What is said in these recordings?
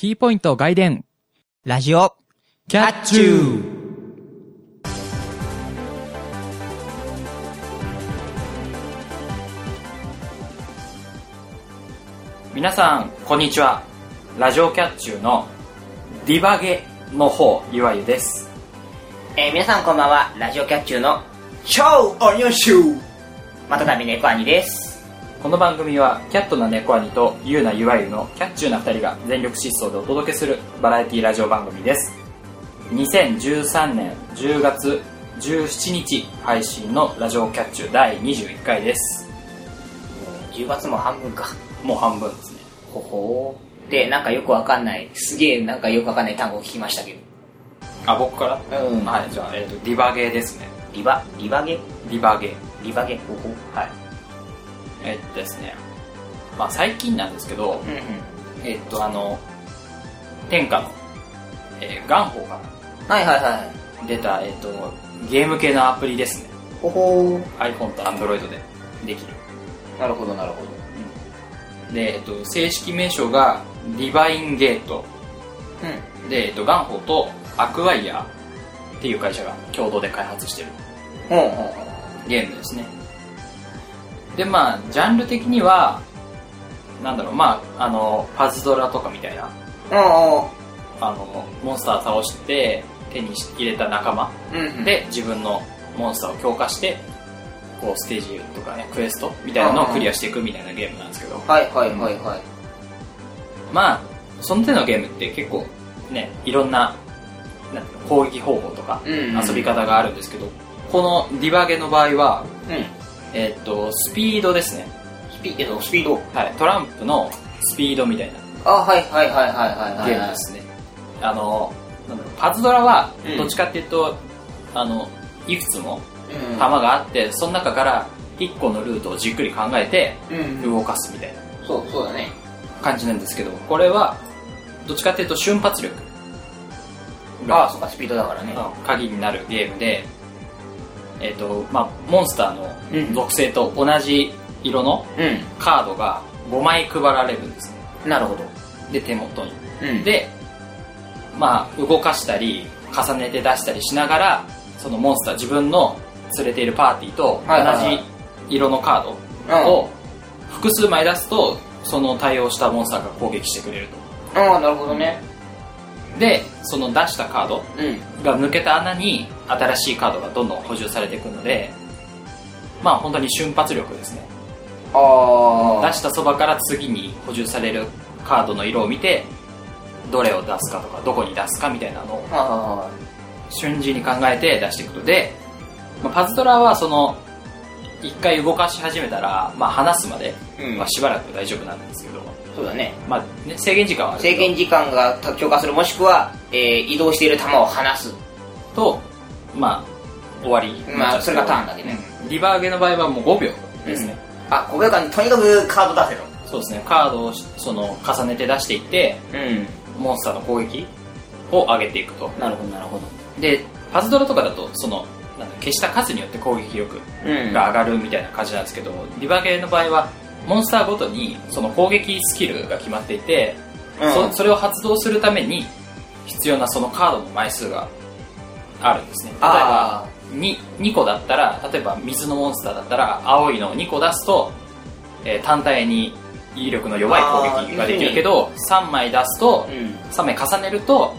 キーポイント外伝、ラジオ、キャッチ。ュー皆さんこんにちは。ラジオキャッチューのディバゲの方ゆわゆです。えー、皆さんこんばんは、ラジオキャッチューの超オニオンシュー。またたび猫兄です。この番組はキャットな猫兄とユーなゆわゆのキャッチューな2人が全力疾走でお届けするバラエティラジオ番組です。2013年10月17日配信のラジオキャッチュー第21回です。10月も半分か。もう半分ですね。ほほー。で、なんかよくわかんない、すげえなんかよくわかんない単語を聞きましたけあ僕から？ど。うん。はいじゃあ、えー、とディバゲーですね。リバ、リバゲディバゲー。リバゲほほはいえっとですねまあ最近なんですけど、うんうん。えっとあの天下の、えー、ガンホーがはいはいはい。出た、えっとゲーム系のアプリですねほほー。iPhone と Android でできるなるほどなるほど。で、えっと、正式名称がディバインゲートうで、えっと、ガンホーとアクワイヤーっていう会社が共同で開発してるうほうほゲームですねでまあジャンル的にはなんだろうまああのパズドラとかみたいな。う。おうあのモンスター倒して手に入れた仲間。で自分のモンスターを強化してこうステージとかねクエストみたいなのをクリアしていくみたいなゲームなんですけど。はいはいはいはい。まあその手のゲームって結構ねいろんななん攻撃方法とか遊び方があるんですけど、このディバゲの場合は、うん。えーっとスピードですね、スピード、スピード。はい、トランプのスピードみたいなあ、はいはいはいはいはいはい。ゲームですね、あのなんだろうパズドラはうんどっちかっていうと、あのいくつもうん。弾があってその中から1個のルートをじっくり考えてうん。動かすみたいなそう、そうだね。感じなんですけどこれはどっちかっていうと瞬発力ああ、そうか、スピードだからね。の鍵になるゲームで、えっとまあ、モンスターの属性と同じ色のうカードが5枚配られるんですねん。なるほど。で手元にうん。、でまあ動かしたり重ねて出したりしながらそのモンスター自分の連れているパーティーと同じ色のカードを複数枚出すとその対応したモンスターが攻撃してくれるとああ、なるほどね。でその出したカードうん。が抜けた穴に新しいカードがどんどん補充されていくのでまあ本当に瞬発力ですね。あ出したそばから次に補充されるカードの色を見てどれを出すかとかどこに出すかみたいなのをあ瞬時に考えて出していくので、まあ、パズドラはその一回動かし始めたら、まあ、離すまでうん。はしばらく大丈夫なんですけど、そうだね。まあね、制限時間はある制限時間が強化する、もしくは、えー、移動している球を離す。と、まあ、終わりまあそれがターンだけねうんリバーゲの場合はもう5秒ですね、あ、5秒間にとにかくカード出せと。そうですねカードをその重ねて出していってうん。モンスターの攻撃を上げていくとなるほど、なるほど。でパズドラとかだとそのなんだ消した数によって攻撃力うんが上がるみたいな感じなんですけど、リバゲーの場合はモンスターごとにその攻撃スキルが決まっていて、うん。そそれを発動するために必要なそのカードの枚数があるんですね。例えばあ 2, 2個だったら例えば水のモンスターだったら青いのを2個出すと、えー単体に威力の弱い攻撃ができるけど3枚出すと、うん。3枚重ねると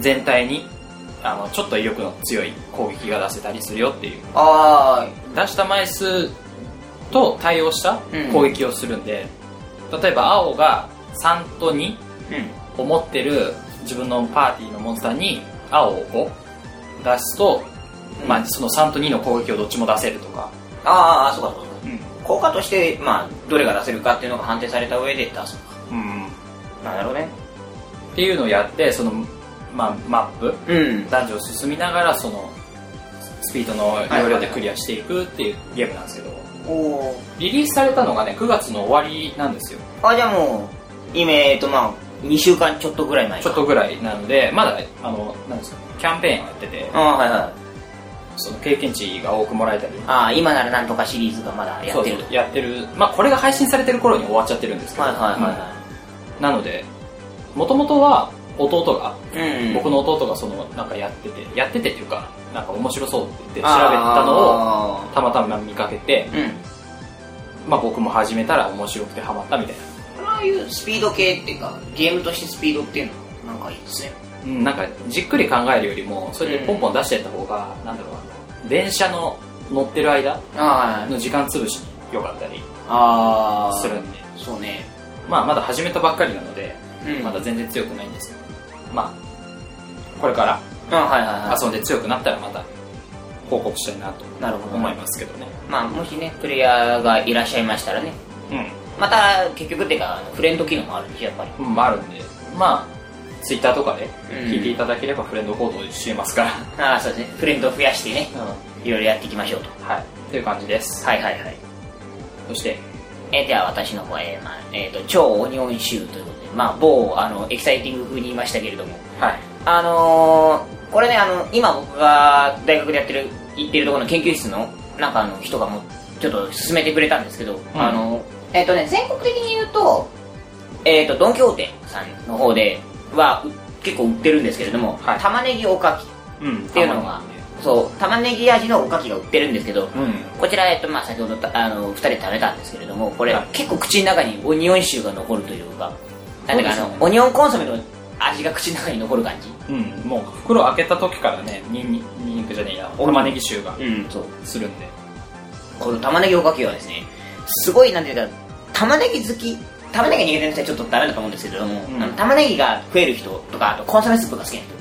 全体にあのちょっと威力の強い攻撃が出せたりするよっていう。あ出した枚数と対応した攻撃をするんで、例えば青が3と2ー。うん。を持ってる自分のパーティーのモンスターに青を5出すと、まあ、その3と2の攻撃をどっちも出せるとか、ああ、そうかそうか。うん効果として、まあ、どれが出せるかっていうのが判定された上で出す。なるほどね。っていうのをやってその、まあ、マップうん。ダンジョンを進みながらそのスピードの要領でクリアしていくっていうゲームなんですけどおお。リリースされたのがね9月の終わりなんですよ。あ、じゃあもう、今、えっと、まあ、2週間ちょっとぐらい前ちょっとぐらいなのでまだあのなんですかキャンペーンをやっててああ、はいはい。その経験値が多くもらえたり。ああ、今ならなんとかシリーズがまだやってる。そう。そうやってる。まあこれが配信されてる頃に終わっちゃってるんですけど、はいはいはいうん。はなのでもともとは弟が、うん。僕の弟がそのなんかやっててやっててっていうかなんか面白そうって言って調べてたのををたまたま見かけて、うん。まあ、僕も始めたら面白くてハマったみたいな。ああいうスピード系っていうかゲームとしてスピードっていうのはなんかいいですね。うん、なんかじっくり考えるよりもそれでポンポン出していった方が、なんだろうな電車の乗ってる間あの時間潰しに良かったりあするんで。そうね。まあまだ始めたばっかりなので、うん。まだ全然強くないんですけどまあこれから遊んで強くなったらまた報告したいなと思いますけどね。まあもしねプレイヤーがいらっしゃいましたらね。うまた結局っていうかフレンド機能もあるんでしょやっぱり。ん、まあ、あるんで。まあツイッターとかでうん。聞いていただければフレンドコードをしますから、ああそうですね。フレンドを増やしてねいろいろやっていきましょうと。はい。という感じです。はいはいはい。そして。えーでは私の方へ、まあえー、と超オニオンシューというまあ、某あのエキサイティング風に言いましたけれども。はい。あのー、これねあの今僕が大学でやってる行ってるところの研究室のなんかあの人がもうちょっと勧めてくれたんですけど、あのえっ、とね全国的に言うとえっ、とドン・キホーテさんの方ではう結構売ってるんですけれども、はい。玉ねぎおかき。うん。っていうのがそう玉ねぎ味のおかきが売ってるんですけど、うん。こちら、えっとまあ、先ほどたあの2人で食べたんですけれどもこれ、はい。結構口の中にオニオン臭が残るというかなんだかあの、オニオンコンソメの味が口の中に残る感じ？うん、もう袋開けた時からねニンニニンニクじゃねえや。玉ねぎ臭がうんそう。するんで。この玉ねぎおかきはですねすごいなんていうか玉ねぎ好き玉ねぎ苦手な人はちょっとダメだと思うんですけれども、うん。あの玉ねぎが増える人とかあとコンソメスープが好きな人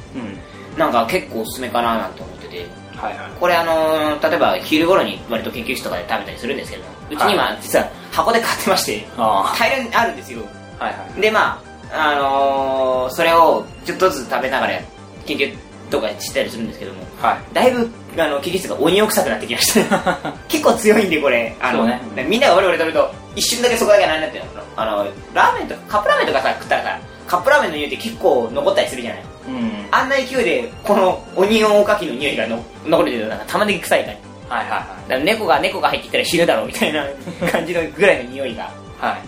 うん。なんか結構おすすめかななんて思ってて。はいはい。これあのー例えば昼頃に割と研究室とかで食べたりするんですけどうちに今実は箱で買ってましてあ大量にあるんですよ。あはいはい。でまああのーそれをちょっとずつ食べながら研究とかしたりするんですけどもはい。だいぶあの研究室がオニオン臭くなってきました 結構強いんでこれ。あの、ね。でみんなが我々食べると一瞬だけそこだけは何になってるの。あのラーメンとかカップラーメンとかさ食ったらさカップラーメンの匂いって結構残ったりするじゃない。うん。あんな勢いでこのオニオンおかきの匂いがの残るけどなんか玉ねぎ臭い感じはいはい。だから猫が猫が入ってきたら死ぬだろうみたいな感じのぐらいの匂いがはい。はい。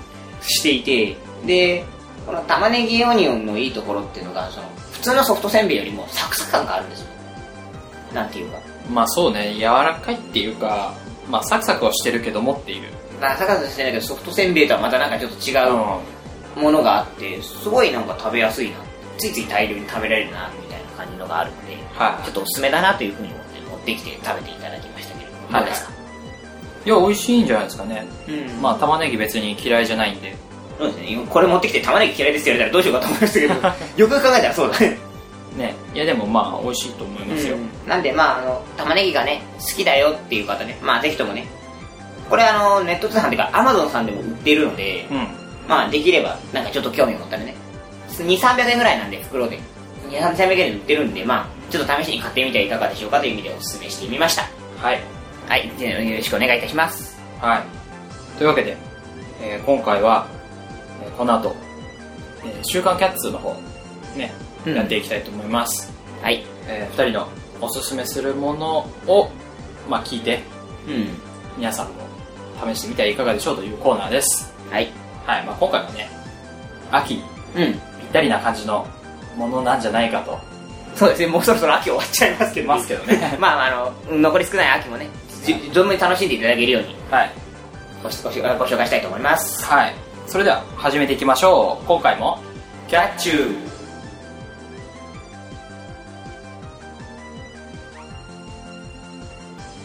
していてでこの玉ねぎオニオンのいいところっていうのがその普通のソフトせんべいよりもサクサク感があるんですよ。なんていうか。まあそうね。柔らかいっていうかまあサクサクはしてるけど持っている。まあサクサクしてないけどソフトせんべいとはまたなんかちょっと違ううものがあってすごいなんか食べやすいな。ついつい大量に食べられるなみたいな感じのがあるのではい。ちょっとおすすめだなというふうに思って持ってきて食べていただきましたけれどもはい。どうですか、いや美味しいんじゃないですかね。うん。まあ玉ねぎ別に嫌いじゃないんでそうですね。これ持ってきて玉ねぎ嫌いですって言われたらどうしようかと思いましたけど よく考えたらそうだね。ね。いやでもまあ美味しいと思いますよ、なんでまああの玉ねぎがね好きだよっていう方ね。まあぜひともね。これあのネット通販っていうかアマゾンさんでも売っているので、うん。まあできればなんかちょっと興味を持ったらね。2300円ぐらいなんで袋で。2300円で売ってるんでまあちょっと試しに買ってみてはいかがでしょうかという意味でお勧めしてみました。はい。はい。でよろしくお願いいたします。はい。というわけで、えー今回は、えーこの後、えー週刊キャッツの方ね、うん。やっていきたいと思います、はい。え2人のおすすめするものを、まあ、聞いてうん。皆さんも試してみてはいかがでしょうというコーナーです。はい。はい、まあ、今回はね秋。にうん。ぴったりな感じのものなんじゃないかと。そうですね。もうそろそろ秋終わっちゃいますけどますけどね まああの残り少ない秋もねじ存分に楽しんでいただけるようにはい、ごごごご紹介したいと思います。はい、それでは始めていきましょう。今回もキャッチュー。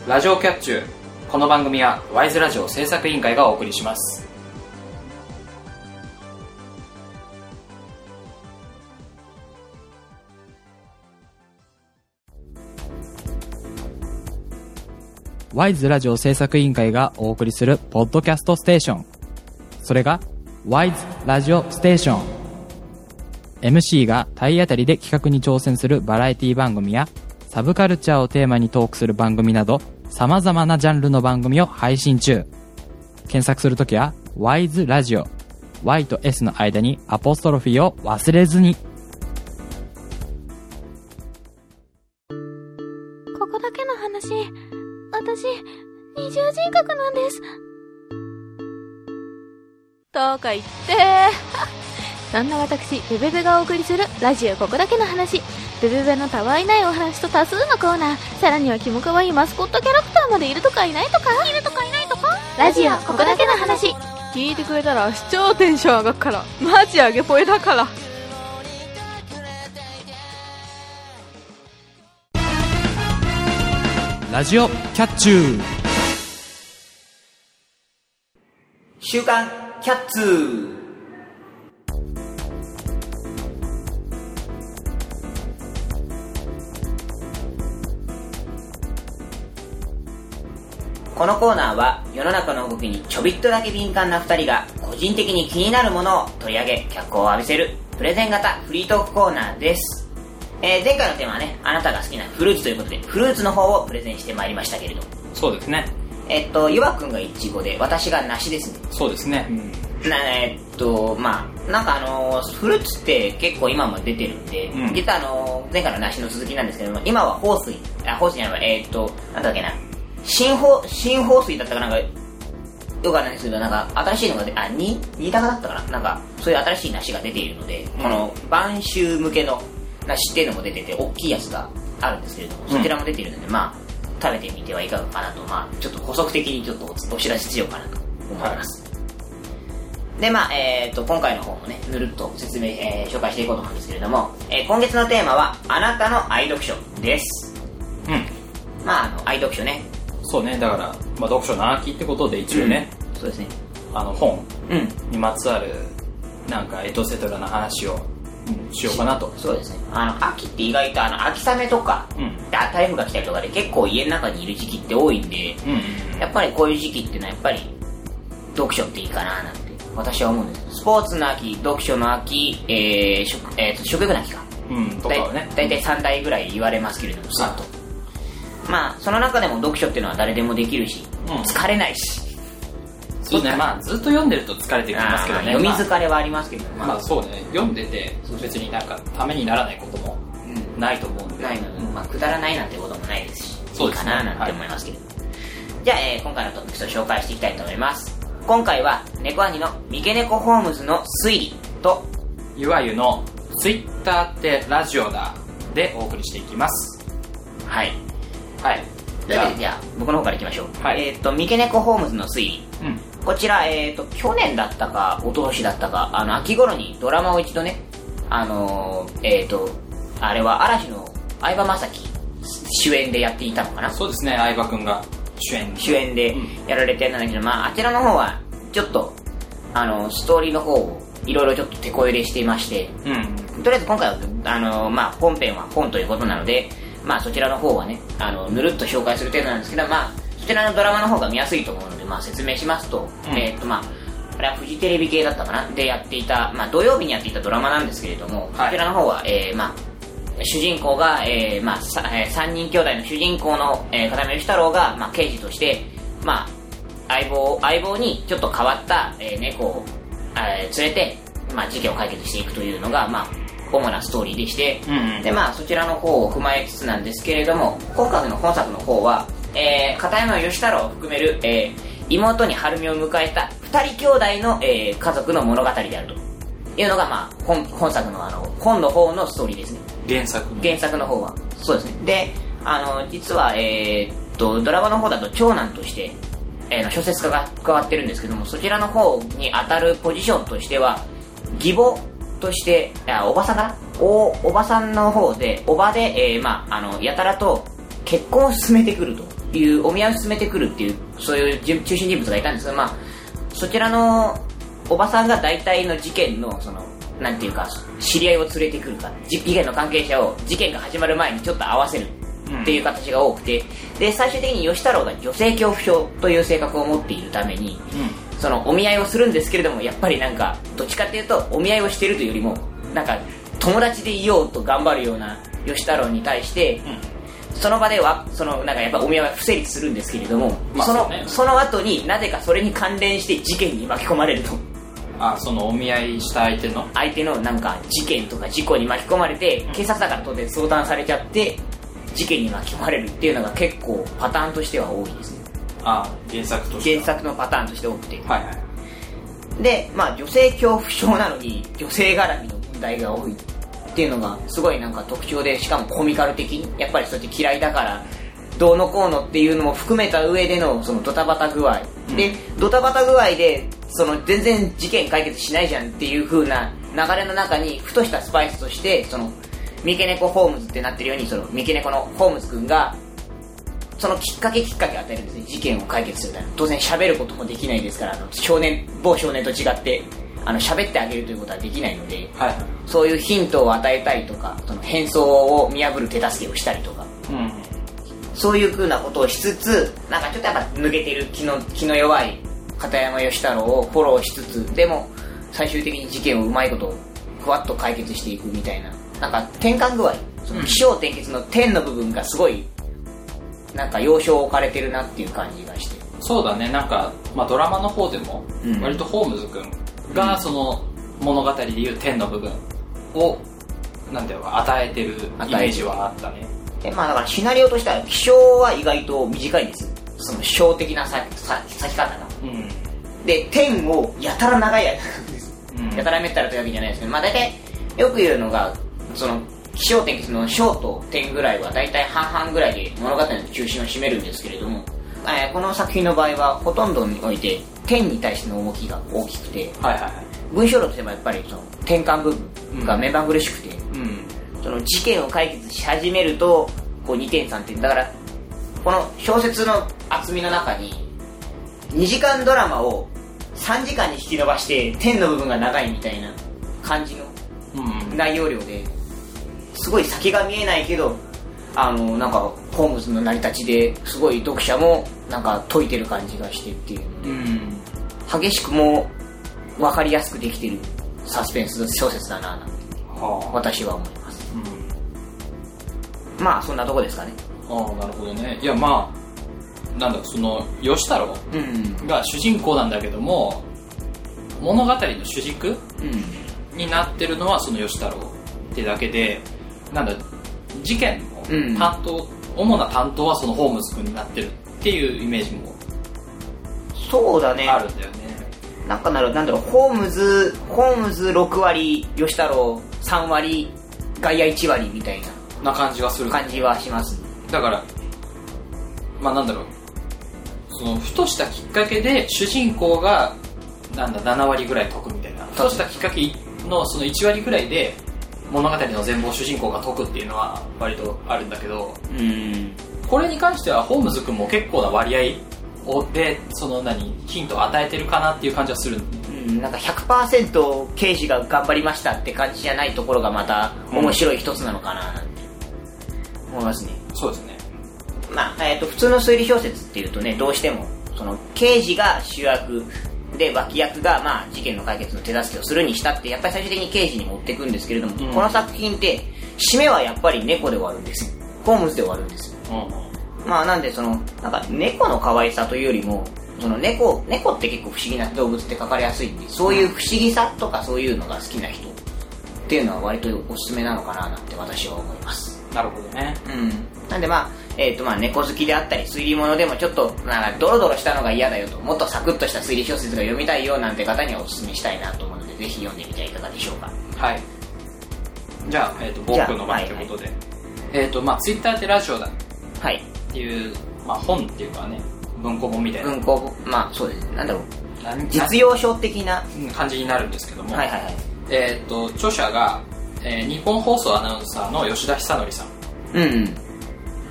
ラジオキャッチュー。この番組はワイズラジオ制作委員会がお送りします。ワイズラジオ制作委員会がお送りするポッドキャストステーション。それが、ワイズラジオステーション。MC が体当たりで企画に挑戦するバラエティ番組や、サブカルチャーをテーマにトークする番組など、様々なジャンルの番組を配信中。検索するときは、ワイズラジオ。Y と S の間にアポストロフィーを忘れずに。そんな私ベベベがお送りするラジオここだけの話。ベベベのたわいないお話と多数のコーナー。さらにはキモかわいいマスコットキャラクターまでいるとかいないとか。いるとかいないとか。ラジオここだけの話。聞いてくれたら超テンション上がっから。マジ上げぽいだから。ラジオキャッチュー。週刊キャッツこのコーナーは世の中の動きにちょびっとだけ敏感な2人が個人的に気になるものを取り上げ脚光を浴びせるプレゼン型フリートークコーナーです、えー前回のテーマはねあなたが好きなフルーツということでフルーツの方をプレゼンしてまいりましたけれどそうですね。えっとゆわくんがイチゴで私が梨です。ねそうですね。なえっとまあなんかあのーフルーツって結構今も出てるんで、うん。実はあのー前回の梨の続きなんですけども今は豊水あ豊水じゃないわえっとなんだっけな新豊新豊水だったかなんかよくわかんないですけどなんか新しいのがであに新高だったかな？なんかそういう新しい梨が出ているので、この晩秋向けの梨っていうのも出てて大きいやつがあるんですけれども、そちらも出ているのでまあ食べてみてはいかがかなとまあちょっと補足的にちょっとおお知らせしようかなと思います、で、まあ、えっ、と、今回の方もね、ぬるっと説明、えー紹介していこうと思うんですけれども、えー今月のテーマは、あなたの愛読書です。うん。まあ、あの、愛読書ね。そうねだから、まあ、読書の秋ってことで一応ね、そうですね。あの本うん。にまつわるなんかエトセトラな話を、うんしようかなとそうですね。あの、秋って意外と、あの、秋雨とか、うんで台風が来たりとかで結構家の中にいる時期って多いんで、うんやっぱりこういう時期っていうのはやっぱり、読書っていいかななんて、私は思うんです。スポーツの秋、読書の秋、えー、食、えーと、食欲の秋か。うん、うん、とかはねだいたい3台ぐらい言われますけれどもずっとまあその中でも読書っていうのは誰でもできるし、うん。疲れないし。そうね。まあずっと読んでると疲れてきますけどね。読みまあ疲れはありますけど、まあまあそうね。読んでて別になんかためにならないこともうん。ないと思うんで。ないので、まあ、くだらないなんてこともないですし。そうですね。いいかななんて思いますけど、じゃあ、えー今回のトピックスを紹介していきたいと思います。今回は猫兄の三毛猫ホームズの推理と。いわゆのツイッターってラジオだ。でお送りしていきます。はいはい。というわけでじゃあ僕の方からいきましょう、はい。えっ、と三毛猫ホームズの推理うん。こちら、えっ、と、去年だったか、一昨年だったか、あの、秋頃にドラマを一度ね、あのーえっ、と、あれは嵐の相葉雅紀主演でやっていたのかな？そうですね相葉君が主演。主演でうん。やられてるんだけど、まあ、あちらの方は、ちょっと、あの、ストーリーの方を、いろいろちょっと手こ入れしていまして、うん。とりあえず今回は、あのまあ、本編は本ということなので、まあ、そちらの方はね、あの、ぬるっと紹介する程度なんですけど、まあ、そちらのドラマの方が見やすいと思うので、まあ、説明しますと、うん。えーっと、まあ、あれはフジテレビ系だったかなでやっていた、まあ、土曜日にやっていたドラマなんですけれども、はい。こちらの方は、えーまあ、主人公が、えーまあさえー、3人兄弟の主人公の、えー、片目義太郎が、まあ、刑事として、まあ、相棒相棒にちょっと変わった、えー猫を、えー連れて、まあ、事件を解決していくというのが、まあ、主なストーリーでして、うんうん。でまあそちらの方を踏まえつつなんですけれども今回の本作の方は、えー、片山義太郎を含める、えー妹に春美を迎えた二人兄弟の、えー家族の物語であると。いうのが、まあ、本本作のあの本の方のストーリーですね。原作の。原作の方は。そうですね。であの実は、えーっとドラマの方だと長男として、えーの小説家が加わってるんですけどもそちらの方に当たるポジションとしては義母としてあおばさんかな？おおばさんの方でおばで、えーまあ、あのやたらと結婚を進めてくるというお見合いを進めてくるっていうそういう中心人物がいたんですが、まあ、そちらのおばさんが大体の事件のそのなんていうか知り合いを連れてくるか事件の関係者を事件が始まる前にちょっと合わせるっていう形が多くてで最終的に吉太郎が女性恐怖症という性格を持っているためにそのお見合いをするんですけれどもやっぱりなんかどっちかっていうとお見合いをしてるというよりもなんか友達でいようと頑張るような吉太郎に対して、その場ではそのなんかやっぱお見合いは不成立するんですけれども、そのまあそうね。その後になぜかそれに関連して事件に巻き込まれると。あそのお見合いした相手の？相手のなんか事件とか事故に巻き込まれて警察だから当然相談されちゃって事件に巻き込まれるっていうのが結構パターンとしては多いですねあ原作として原作のパターンとして多くて。はいはい。で、まあ女性恐怖症なのに女性絡みの問題が多いっていうのがすごいなんか特徴で、しかもコミカル的に、やっぱりそうやって嫌いだから、どうのこうのっていうのも含めた上でのそのドタバタ具合。で、ドタバタ具合で、その全然事件解決しないじゃんっていう風な流れの中に、ふとしたスパイスとして、その、三毛猫ホームズってなってるように、その三毛猫のホームズくんが、そのきっかけきっかけを与えるんですね事件を解決するために当然喋ることもできないですからあの少年某少年と違ってあの喋ってあげるということはできないのではい。そういうヒントを与えたりとかその変装を見破る手助けをしたりとかうん。そういう風なことをしつつなんかちょっとやっぱ抜けてる気の気の弱い片山義太郎をフォローしつつでも最終的に事件をうまいことふわっと解決していくみたいななんか転換具合その起承転結の点の部分がすごいなんか要所を置かれてるなっていう感じがして。そうだね。なんか、まあ、ドラマの方でもうん。割とホームズ君がその物語でいう天の部分をなんていうのか与えてるイメージはあったね。でまあだからシナリオとしては起承は意外と短いんですよ。その小的なささ咲き方が。うん。で点をやたら長い間やたらめったらというわけじゃないですけどまあ大体よく言うのがその起承転結の小と点ぐらいは大体半々ぐらいで物語の中心を占めるんですけれども、えーこの作品の場合はほとんどにおいて点に対しての動きが大きくてはいはいはい。文章論としてもやっぱりその転換部分が目まぐるしくて、うん。その事件を解決し始めるとこう2点3点だからこの小説の厚みの中に2時間ドラマを3時間に引き伸ばして点の部分が長いみたいな感じのうん。内容量ですごい先が見えないけどあのなんかホームズの成り立ちですごい読者もなんか解いてる感じがしてっていう激しくも分かりやすくできてるサスペンス小説だななんては私は思います。あうん。まあそんなとこですかね。ああなるほどね。いやまあなんだその吉太郎うん。が主人公なんだけども物語の主軸うん。になってるのはその吉太郎ってだけでなんだ事件うん。の担当、主な担当はそのホームズ君になってるっていうイメージもそうだね。あるんだよね。なんかなるなんだろうホームズホームズ6割吉太郎3割外野1割みたいな感じがする。な感じはします。だからまあなんだろう。そのふとしたきっかけで主人公がなんだ7割ぐらい解くみたいな。ふとしたきっかけのその1割ぐらいで物語の全貌を主人公が解くっていうのは割とあるんだけどうん。これに関してはホームズ君も結構な割合をでその何ヒントを与えてるかなっていう感じはする。うんなんか100%刑事が頑張りましたって感じじゃないところがまた面白い一つなのかななんて思いますね。そうですね。まあえー、と普通の推理小説っていうとねどうしてもその刑事が主役で脇役が、まあ、事件の解決の手助けをするにしたってやっぱり最終的に刑事に持っていくんですけれども、うん。この作品って締めはやっぱり猫で終わるんですよ。ホームズで終わるんですよ。うん。まあなんでそのなんか猫の可愛さというよりもその猫猫って結構不思議な動物って書かれやすいんでそういう不思議さとかそういうのが好きな人っていうのは割とおすすめなのかななんて私は思います。なるほどね。うん、なんでまあ、えっ、とまあ猫好きであったり推理物でもちょっとなんかドロドロしたのが嫌だよともっとサクッとした推理小説が読みたいよなんて方にはおすすめしたいなと思うのでぜひ読んでみてはいかがでしょうか。はい。じゃあ、えー、と僕の番ということで、えっ、とまあツイッターでラジオだ。はい。っていう、まあ、本っていうかね文庫本みたいな、文庫まあそうです。ねなんだろう。何実用書的なうん感じになるんですけども、はいはいはい。えっ、と著者が、えー日本放送アナウンサーの吉田久典さん。うんうん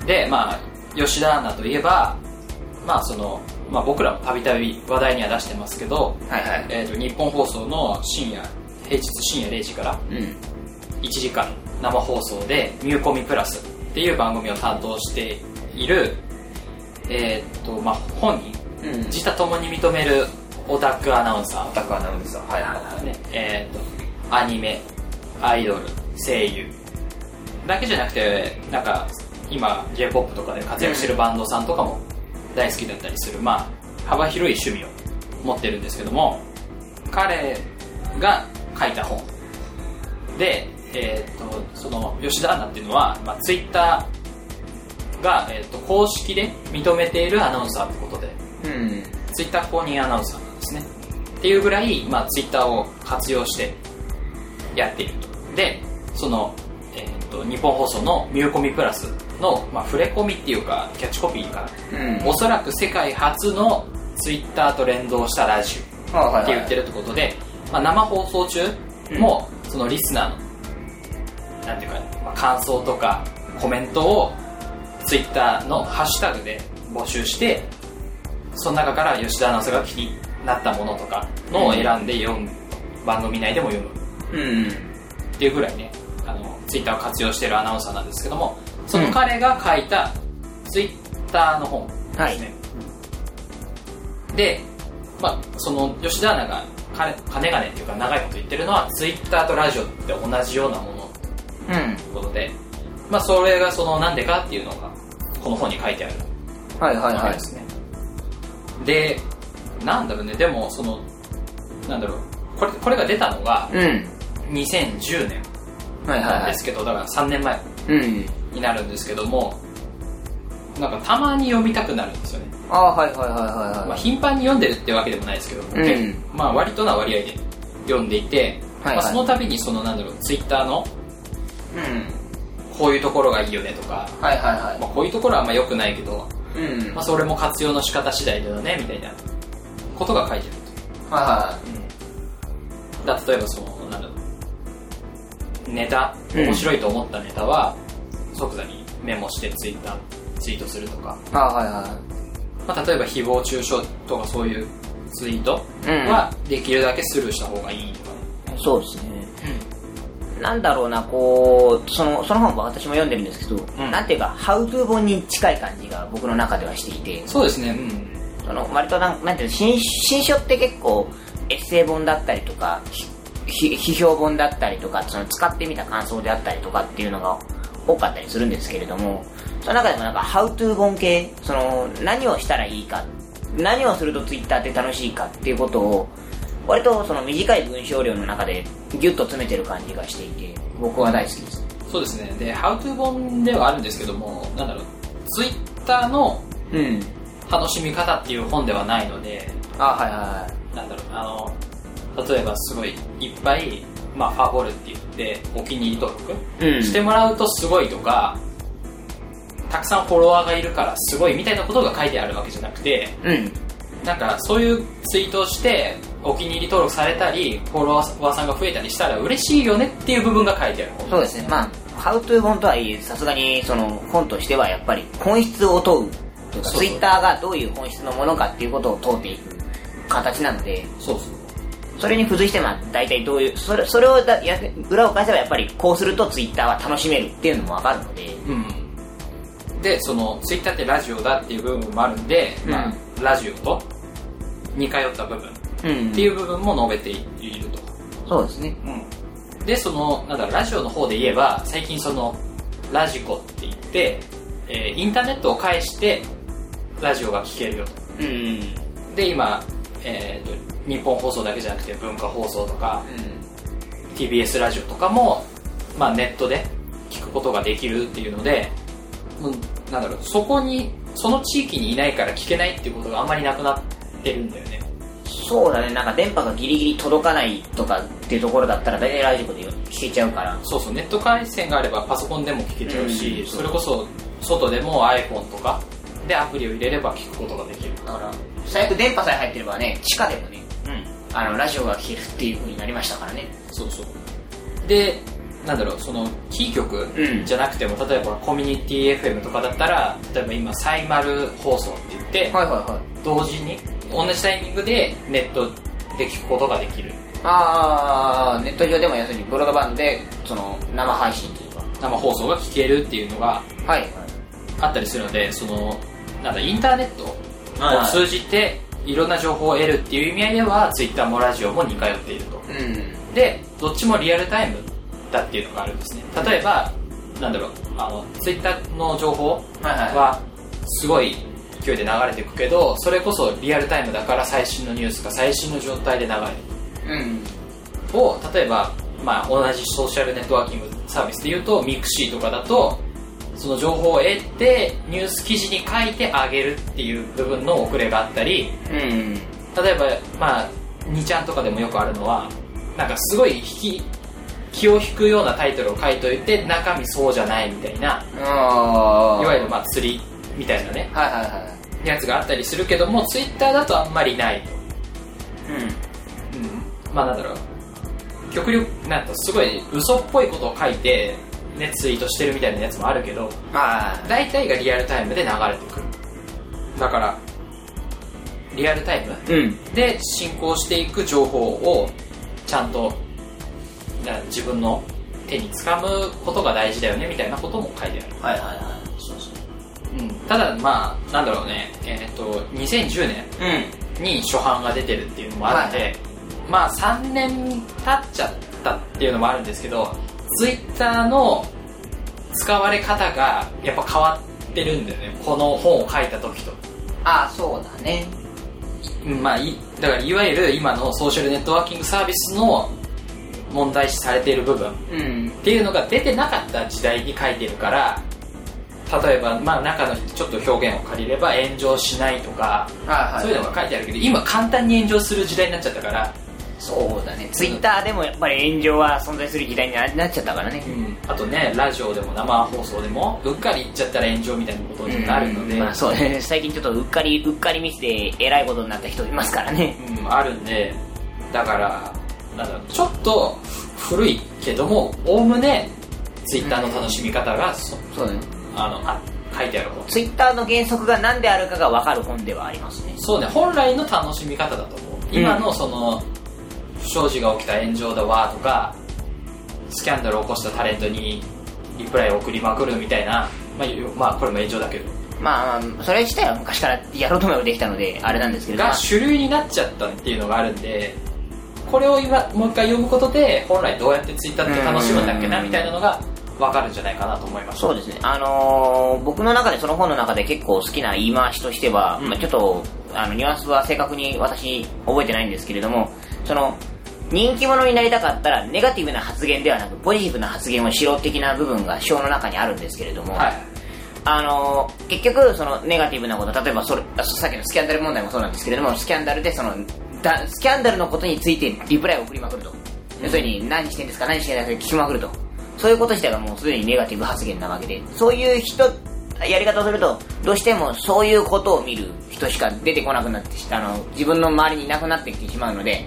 でまあ吉田アナといえばまあその、まあ、僕らもたびたび話題には出してますけど、はいはい。えー、と日本放送の深夜平日深夜0時からうん。1時間生放送で「ミューコミプラス」っていう番組を担当しているえっ、とまあ本人うん。自他ともに認めるオタクアナウンサー。タクアナウンサー。はいはいはい。ねえー、とアニメアイドル声優。だけじゃなくてなんか今 j p o p とかで活躍してるバンドさんとかも大好きだったりする、まあ幅広い趣味を持ってるんですけども彼が書いた本で、えー、とその吉田アナっていうのは、まあ、ツイッターが、えー、と公式で認めているアナウンサーってことでうん。ツイッター公認アナウンサーなんですね。っていうぐらい、まあ、ツイッターを活用してやっていると。でその、えー、と日本放送の「ミューコミプラスの」まあ、触れ込みっていうかキャッチコピーかな、うん。おそらく世界初のツイッターと連動したラジオって言ってるってことで、まあ、生放送中も、そのリスナーのなんていうか、まあ、感想とかコメントをツイッターのハッシュタグで募集してその中から吉田アナウンサーが気になったものとかのを選んで読む、番組内でも読む。うん。っていうぐらいねあのツイッターを活用しているアナウンサーなんですけどもその彼が書いたツイッターの本はい。ですね、で、まあ、その吉田アナが金金がねっていうか長いこと言ってるのはツイッターとラジオって同じようなもの。うん。ということで、まあ、それがそのなんでかっていうのがこの本に書いてある。はいはいはい。ですね、でなんだろうね。でもそのなんだろう。これこれが出たのがうん。2010年はいはいはい。なんですけど、だから3年前。うんになるんですけどもなんかたまに読みたくなるんですよね、ああはいはいはいはいはい。まあ、頻繁に読んでるってわけでもないですけど、ん。結構まあ、割とな割合で読んでいて、はいはい。まあ、その度にそのなんだろうツイッターのうん。こういうところがいいよねとか、はいはいはい。まあ、こういうところはあんま良くないけど、うん。まあ、それも活用の仕方次第だよねみたいなことが書いてあるはとだ例えばそのなんだろうネタうん。面白いと思ったネタは即座にメモしてツイッターツイートするとか、いはいはい。はまあ、例えば誹謗中傷とかそういうツイートうん。はできるだけスルーした方がいいとかね、いそうですね。なんだろうなこうそのその本は私も読んでるんですけど、ん。なんていうかハウトゥー本に近い感じが僕の中ではしていて。そうですね。うん。その割となんなんていうの新新書って結構エッセイ本だったりとか批評本だったりとかその使ってみた感想であったりとかっていうのが多かったりするんですけれどもその中でもなんかハウトゥー本系その何をしたらいいか何をするとツイッターって楽しいかっていうことを割とその短い文章量の中でギュッと詰めてる感じがしていて僕は大好きです。そうですね。で How to 本ではあるんですけどもなんだろうツイッターのうん。楽しみ方っていう本ではないのであはいはいはい。なんだろうあの例えばすごいいっぱい、まあ、ファボルって言ってお気に入り登録うん。してもらうとすごいとかたくさんフォロワーがいるからすごいみたいなことが書いてあるわけじゃなくてうん。なんかそういうツイートをしてお気に入り登録されたりフォロワーさんが増えたりしたら嬉しいよねっていう部分が書いてある。本そうですね、まあ、ハウトゥー本とはいえ、さすがにその本としてはやっぱり本質を問うというか、ツイッターがどういう本質のものかっていうことを問うていく形なので、そうそうそれに付随して、まあ、大体どういう、それそれをだや裏を返せばやっぱりこうするとツイッターは楽しめるっていうのもわかるので、うん、でそのツイッターってラジオだっていう部分もあるんで、うん。まあ、ラジオと似通った部分。っうん。ていう部分も述べていると、そうですね。でそのなんだラジオの方で言えば最近そのラジコって言って、えーインターネットを介してラジオが聴けるよと。うん。で今、えーと日本放送だけじゃなくて文化放送とか TBS ラジオとかも、まあ、ネットで聞くことができるっていうので、うん、なんだろうそこにその地域にいないから聞けないっていうことがあんまりなくなってるんだよね。そうだね、なんか電波がギリギリ届かないとかっていうところだったら大体ラジコで聞けちゃうから。そうそう。ネット回線があればパソコンでも聞けちゃうし、うん。それこそ外でも iPhone とかでアプリを入れれば聞くことができるだから、最悪電波さえ入ってればね、地下でもね、あの、ラジオが聞けるっていう風になりましたからね。そうそうでなんだろうそのキー局うんじゃなくても、例えばコミュニティ FM とかだったら例えば今サイマル放送って言って、はいはいはい。同時に同じタイミングでネットで聞くことができるあー、ネット上でも要するにブロードバンドで、その、生配信というか。生放送が聞けるっていうのがはいはい。あったりするのでそのなんだインターネットを通じていろんな情報を得るっていう意味合いではツイッターもラジオも似通っていると。うん。でどっちもリアルタイムだっていうのがあるんですね。例えばなんだろうあのツイッターの情報はすごい勢いで流れていくけどそれこそリアルタイムだから最新のニュースが最新の状態で流れるうん。を例えば、まあ、同じソーシャルネットワーキングサービスでいうとミクシーとかだとその情報を得てニュース記事に書いてあげるっていう部分の遅れがあったりうん。例えば、まあ、2ちゃんとかでもよくあるのはなんかすごい引き気を引くようなタイトルを書いといて中身そうじゃないみたいなあいわゆるまあ釣りみたいなねはいはいはいやつがあったりするけどもツイッターだとあんまりないと。うん。うん。まあなんだろう。極力なんとすごい嘘っぽいことを書いてねツイートしてるみたいなやつもあるけどあ大体がリアルタイムで流れてくる。だからリアルタイムうん。で進行していく情報をちゃんとな自分の手につかむことが大事だよねみたいなことも書いてある、はいはいはい。そうそう。うん、ただまあなんだろうね。えっ、と2010年うんに初版が出てるっていうのもあるので、はい。まあ3年経っちゃったっていうのもあるんですけどツイッターの使われ方がやっぱ変わってるんだよね。この本を書いた時と。ああそうだね。うんまあいだからいわゆる今のソーシャルネットワーキングサービスの問題視されている部分。っうん。ていうのが出てなかった時代に書いてるから例えば、まあ、中のちょっと表現を借りれば炎上しないとか、はいはい。そういうのが書いてあるけど今簡単に炎上する時代になっちゃったからそうだね。ツイッターでもやっぱり炎上は存在する時代にななっちゃったからね。あとねラジオでも生放送でもうっかり言っちゃったら炎上みたいなことになるので、まあそうね。最近ちょっとうっかりうっかりミスでえらいことになった人いますからね。うん、あるんで。だからなんちょっと古いけどもおおむねツイッターの楽しみ方がそそうね。あのあ書いてある本ツイッターの原則が何であるかが分かる本ではありますね。そうね。本来の楽しみ方だと思う。今のその不祥事が起きた炎上だわとかスキャンダルを起こしたタレントにリプライを送りまくるみたいなまあ、よまあこれも炎上だけど。まあまあそれ自体は昔からやろうと思えばできたのであれなんですけれど。が主流になっちゃったっていうのがあるんでこれを今もう一回読むことで本来どうやってツイッターって楽しむんだっけなみたいなのが分かるんじゃないかなと思います。そうですね。あのー僕の中でその本の中で結構好きな言い回しとしては、うん。まあ、ちょっとあのニュアンスは正確に私覚えてないんですけれどもその人気者になりたかったらネガティブな発言ではなくポジティブな発言をしろ的な部分が章の中にあるんですけれども、はい。あのー結局そのネガティブなこと例えばそれあさっきのスキャンダル問題もそうなんですけれどもスキャンダルでそのだスキャンダルのことについてリプライを送りまくると。要するに何してんですか何してんですか聞きまくると。そういうこと自体がもうすでにネガティブ発言なわけで。そういう人やり方をするとどうしてもそういうことを見る人しか出てこなくなってしあの自分の周りにいなくなってきてしまうので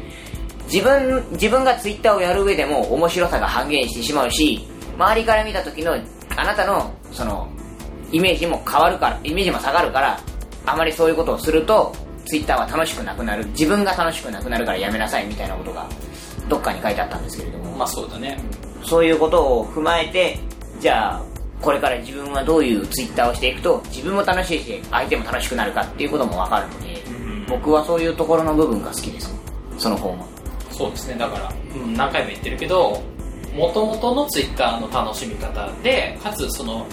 自分自分がツイッターをやる上でも面白さが半減してしまうし周りから見た時のあなたのそのイメージも変わるからイメージも下がるからあまりそういうことをするとツイッターは楽しくなくなる。自分が楽しくなくなるからやめなさいみたいなことがどっかに書いてあったんですけれども。まあそうだね。そういうことを踏まえてじゃあこれから自分はどういうツイッターをしていくと自分も楽しいし相手も楽しくなるかっていうことも分かるので、僕はそういうところの部分が好きです。その本はそうですねだから、うん、何回も言ってるけどもともとのツイッターの楽しみ方でかつその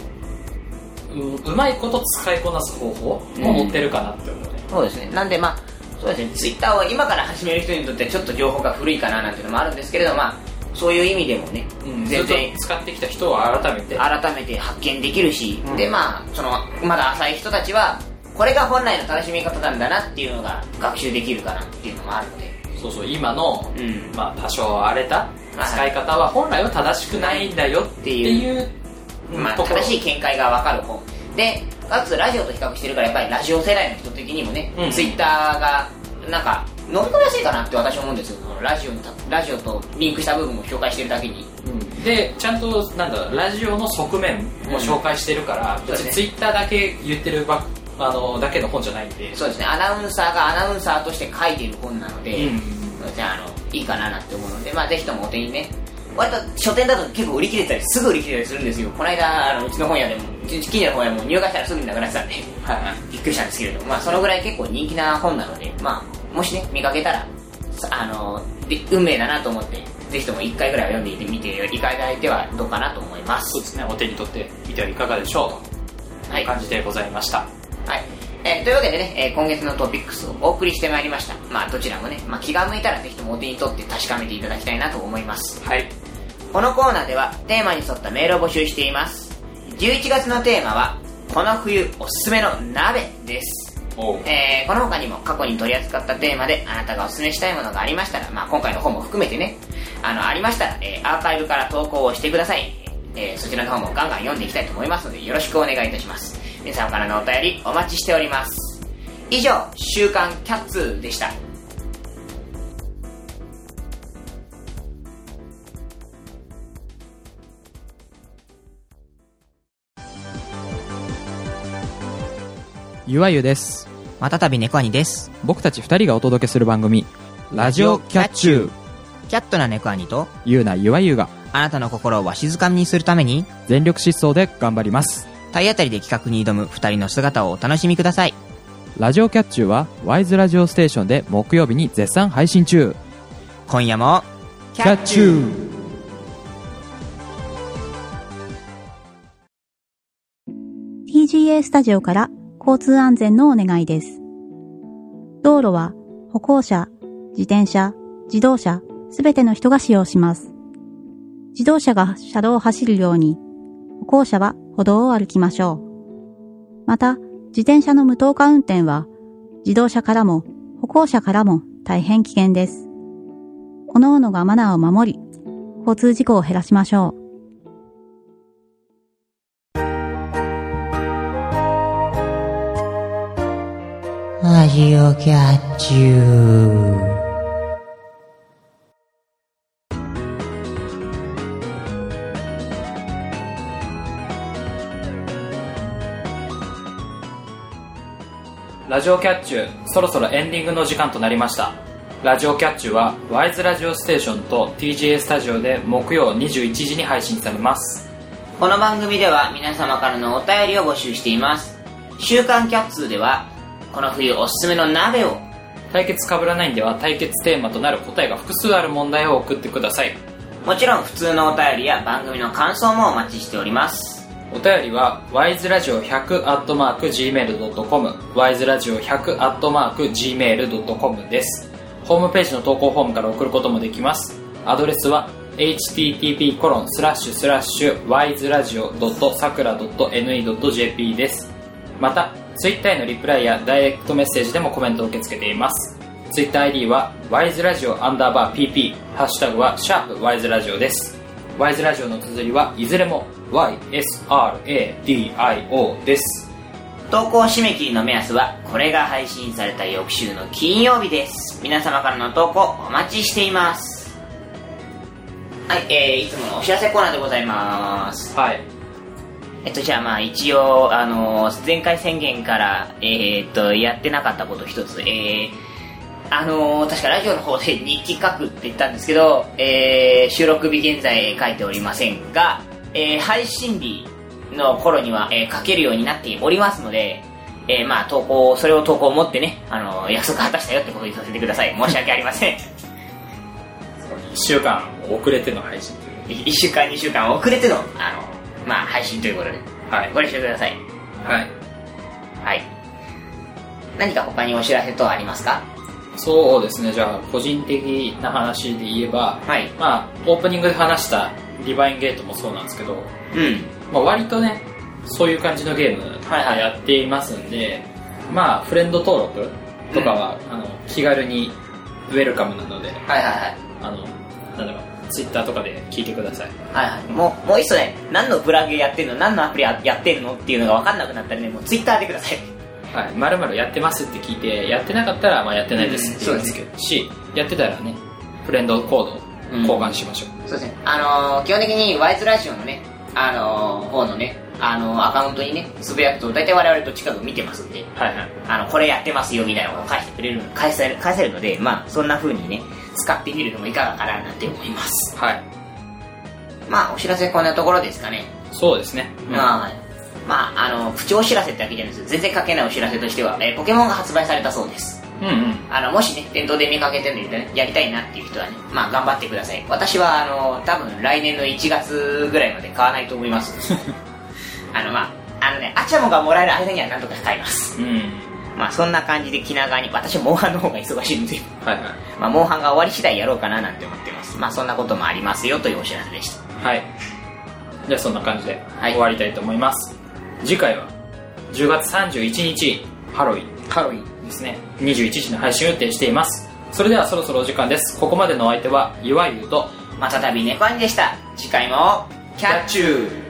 ううまいこと使いこなす方法も載ってるかなって思うね、そうですね。なんでまあそうですね。ツイッターを今から始める人にとってちょっと情報が古いかななんていうのもあるんですけれどまあそういう意味でもね、うん、全然使ってきた人は改めて改めて発見できるし、うんでまあそのまだ浅い人たちはこれが本来の楽しみ方なんだなっていうのが学習できるかなっていうのもあるのでそうそう今の、うん。まあ、多少荒れた使い。方は本来は正しくないんだよっていうまあ、正しい見解が分かる本でかつラジオと比較してるからやっぱりラジオ世代の人的にもね、うん。ツイッターがなんか乗り込みやすいかなって私は思うんですよ。ラジオにラジオとリンクした部分を紹介してるだけに。でちゃんとなんだラジオの側面も紹介してるから、ん別にツイッターだけ言ってるばあのだけの本じゃないんで。そうですね。アナウンサーがアナウンサーとして書いている本なので、うん。じゃああのいいかななんて思うのでまあぜひともお手にね。割と書店だと結構売り切れてたりすぐ売り切れたりするんですよ。この間あのうちの本屋でもうち近所の本屋も入荷したらすぐになくなってたんでびっくりしたんですけれども、まあ、そのぐらい結構人気な本なので、まあ、もしね、見かけたら、さあの、で運命だなと思って、ぜひとも1回ぐらいは読んでいてみていただいてはどうかなと思います。そうですね。お手に取ってみてはいかがでしょうと。はい。いう感じでございました、はい。えーというわけでね、えー今月のトピックスをお送りしてまいりました。まあ、どちらもね、まあ、気が向いたらぜひともお手に取って確かめていただきたいなと思います。はいこのコーナーではテーマに沿ったメールを募集しています11月のテーマはこの冬おすすめの鍋ですえーこの他にも過去に取り扱ったテーマであなたがお勧めしたいものがありましたら、まあ、今回の本も含めてね、あの、ありましたら、えーアーカイブから投稿をしてください。えーそちらの方もガンガン読んでいきたいと思いますので、よろしくお願いいたします。皆様からのお便りお待ちしております。以上、週刊キャッツでした。ゆわゆです。またたび猫兄です。僕たち二人がお届けする番組、ラジオキャッチュー。キャットな猫兄と、ゆうなゆわゆがあなたの心をわしづかみにするために、全力疾走で頑張ります。体当たりで企画に挑む二人の姿をお楽しみください。ラジオキャッチューは、ワイズラジオステーションで木曜日に絶賛配信中。今夜も、キキャッチューー TGA スタジオから交通安全のお願いです。道路は歩行者、自転車、自動車、すべての人が使用します。自動車が車道を走るように、歩行者は歩道を歩きましょう。また、自転車の無灯化運転は、自動車からも歩行者からも大変危険です。各々がマナーを守り、交通事故を減らしましょう。ラジオラジオキャッチューそろそろエンディングの時間となりましたラジオキャッチューはワイズラジオステーションと TGA スタジオで木曜21時に配信されますこの番組では皆様からのお便りを募集しています。週刊キャッツでは、この冬おすすめの鍋を、対決かぶらないんでは対決テーマとなる答えが複数ある問題を送ってくださいもちろん普通のお便りや番組の感想もお待ちしております。お便りは wiseradio100-gmail.com wiseradio100-gmail.com です。ホームページの投稿フォームから送ることもできます。アドレスは http コロンスラッシュスラッシュ wiseradio.sakura.ne.jp です。また Twitter へのリプライやダイレクトメッセージでもコメントを受け付けています。TwitterID は wiseradio_pp ハッシュタグはシャープ wiseradio です。ワイズラジオの綴りはいずれも YSRADIO です投稿締め切りの目安は、これが配信された翌週の金曜日です。皆様からの投稿お待ちしています。はい、えー、いつものお知らせコーナーでございます。はいえっと、じゃあまあ一応、あのー前回宣言から、えーっと、やってなかったこと一つ、えー、あのー確かラジオの方で日記書くって言ったんですけど、えー、収録日現在書いておりませんが、えー、配信日の頃には、えー書けるようになっておりますので、えー、まあ投稿、それを投稿を持ってね、あのー約束果たしたよってことにさせてください。申し訳ありません。1週間遅れての配信という1週間、2週間遅れての、あの、まあ配信ということで、はいご了承ください。はいはい。何か他にお知らせ等ありますか？そうですねじゃあ個人的な話で言えばはい。まあオープニングで話したディバインゲートもそうなんですけど、うん。まあ、割とねそういう感じのゲームはいはいやっていますんで、まあフレンド登録とかは、あの気軽にウェルカムなのではいはいはい。あのなんだろうツイッターとかで聞いてくださいはいはい。もう、もういっそね、何のブラグやってんの何のアプリややってんのっていうのが分かんなくなったらね、もうツイッターでください。はい、まるまるやってますって聞いてやってなかったらまあやってないですって言うんですけど、しやってたらねフレンドコードを交換しましょう、そうですね。あのー、基本的にワイズラジオのね、あのー、方のね、あのー、アカウントにね、つぶやくと、大体我々と近く見てますんで、はいはい。あの、これやってますよみたいなことを返してくれる、返せる、返せるので、まあ、そんな風にね、使ってみるのもいかがかななんて思います。はい。まあ、お知らせこんなところですかね。そうですね、まあ、まあ、あの、プチお知らせってわけじゃないです全然関係ないお知らせとしては、えーポケモンが発売されたそうです。うんうんあの、もしね、店頭で見かけてるのでね、やりたいなっていう人はね、まあ頑張ってください。私は、あの、多分来年の1月ぐらいまで買わないと思います。あの、まあ、あのね、アチャモがもらえる間にはなんとか買います。うんまあそんな感じで気長に、私はモンハンの方が忙しいので、はいはいまあモンハンが終わり次第やろうかななんて思ってます。まあそんなこともありますよというお知らせでした。はいじゃあそんな感じではい終わりたいと思います、次回は10月31日ハロウィン。ハロウィン。ですね。21時の配信を予定しています。それではそろそろお時間です。ここまでのお相手はゆわゆうとまたたび猫兄でした。次回もキャッチュー。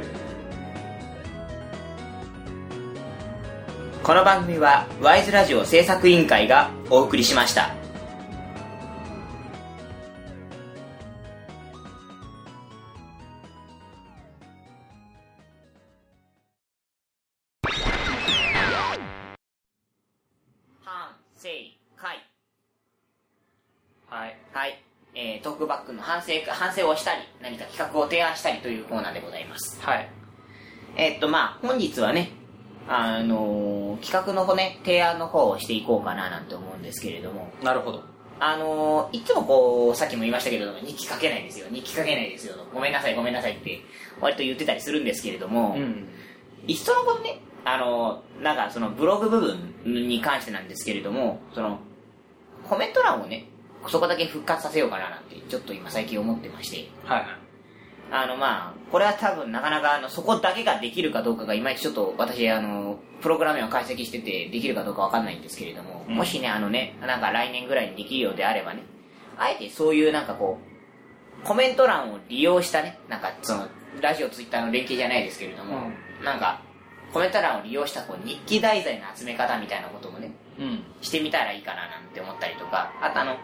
この番組はワイズラジオ制作委員会がお送りしました省反省をしたり何か企画を提案したりというコーナーでございます。はい。えーっとまあ本日はねあのー企画の方ね提案の方をしていこうかななんて思うんですけれども。なるほど。あのーいつもこうさっきも言いましたけれども日記書けないですよ。日記書けないですよごめんなさいごめんなさいって割と言ってたりするんですけれども、うん。いっそのことね、あの、なんかそのブログ部分に関してなんですけれども、その、コメント欄をね、そこだけ復活させようかななんて、ちょっと今最近思ってまして、はい。あのまあ、これは多分なかなかあの、そこだけができるかどうかがいまいちちょっと私あの、プログラムを解析しててできるかどうかわかんないんですけれども、うん。もしね、あのね、なんか来年ぐらいにできるようであればね、あえてそういうなんかこう、コメント欄を利用したね、なんかその、ラジオ、ツイッターの連携じゃないですけれども、なんか、コメント欄を利用したこう日記題材の集め方みたいなこともね、うん。してみたらいいかななんて思ったりとか、あとあの、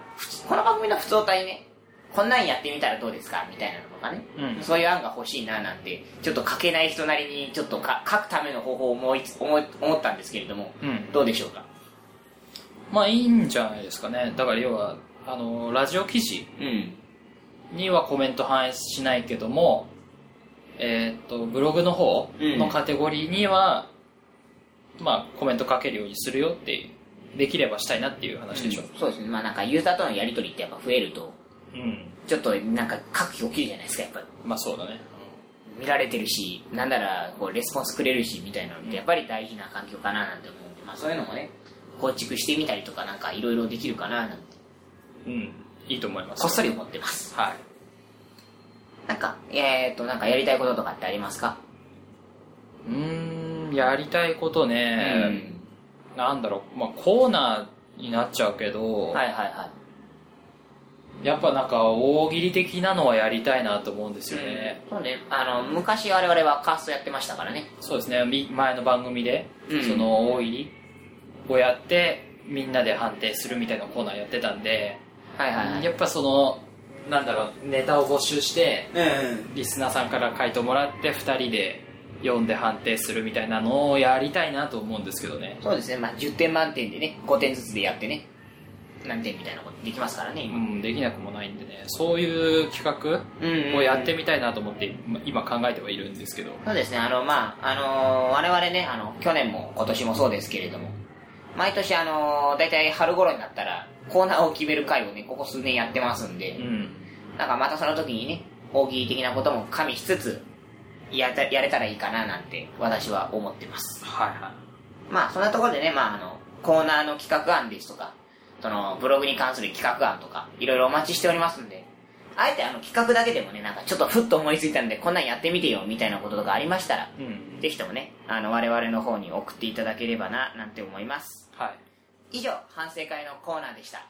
この番組の普通体ね、こんなんやってみたらどうですかみたいなのとかね、うん。そういう案が欲しいななんて、ちょっと書けない人なりにちょっとか書くための方法を思いつ思い思ったんですけれども、うん。どうでしょうか？まあいいんじゃないですかね。だから要はあのラジオ記事うん。にはコメント反映しないけどもえーっとブログの方のカテゴリーには、まあコメント書けるようにするよってできればしたいなっていう話でしょ。そうですね。まあなんかユーザーとのやりとりってやっぱ増えると、うん、ちょっとなんか書く気起きるじゃないですか、やっぱ。まあそうだね。見られてるし、なんならこうレスポンスくれるしみたいなのってやっぱり大事な環境かななんて思うんで、まあそういうのもね、構築してみたりとかなんかいろいろできるかななんて、うん。いいと思います。こっそり思ってます。はいなんか、えーっと、なんかやりたいこととかってありますか？うーんやりたいことうね、なんだろう、まあ、コーナーになっちゃうけど、はいはいはい。やっぱなんか大喜利的なのはやりたいなと思うんですよね、そうね、あの、昔我々はカーストやってましたからね。そうですね。み前の番組で、うん。その大喜利をやってみんなで判定するみたいなコーナーやってたんで、はいはいはい。やっぱそのなんだろうネタを募集してうん。リスナーさんから回答もらって2人で読んで判定するみたいなのをやりたいなと思うんですけどね。そうですね、まあ10点満点でね、5点ずつでやってね、何点みたいなことできますからね、う今。んできなくもないんでね。そういう企画うんをやってみたいなと思って今今考えてはいるんですけど。そうですね、あの、まあ、あのー我々ね、あの、去年も今年もそうですけれども、毎年あのー、大体春頃になったら、コーナーを決める会をね、ここ数年やってますんで、うん。なんかまたその時にね、大喜利的なことも加味しつつ、やたやれたらいいかななんて、私は思ってます。はいはまあ、そんなところでね、まあ、あの、コーナーの企画案ですとか、その、ブログに関する企画案とか、いろいろお待ちしておりますんで、あえてあの、企画だけでもね、なんかちょっとふっと思いついたんで、こんなんやってみてよ、みたいなこととかありましたら、いうん。ぜひともね、あの、我々の方に送っていただければな、なんて思います。はい以上、反省会のコーナーでした。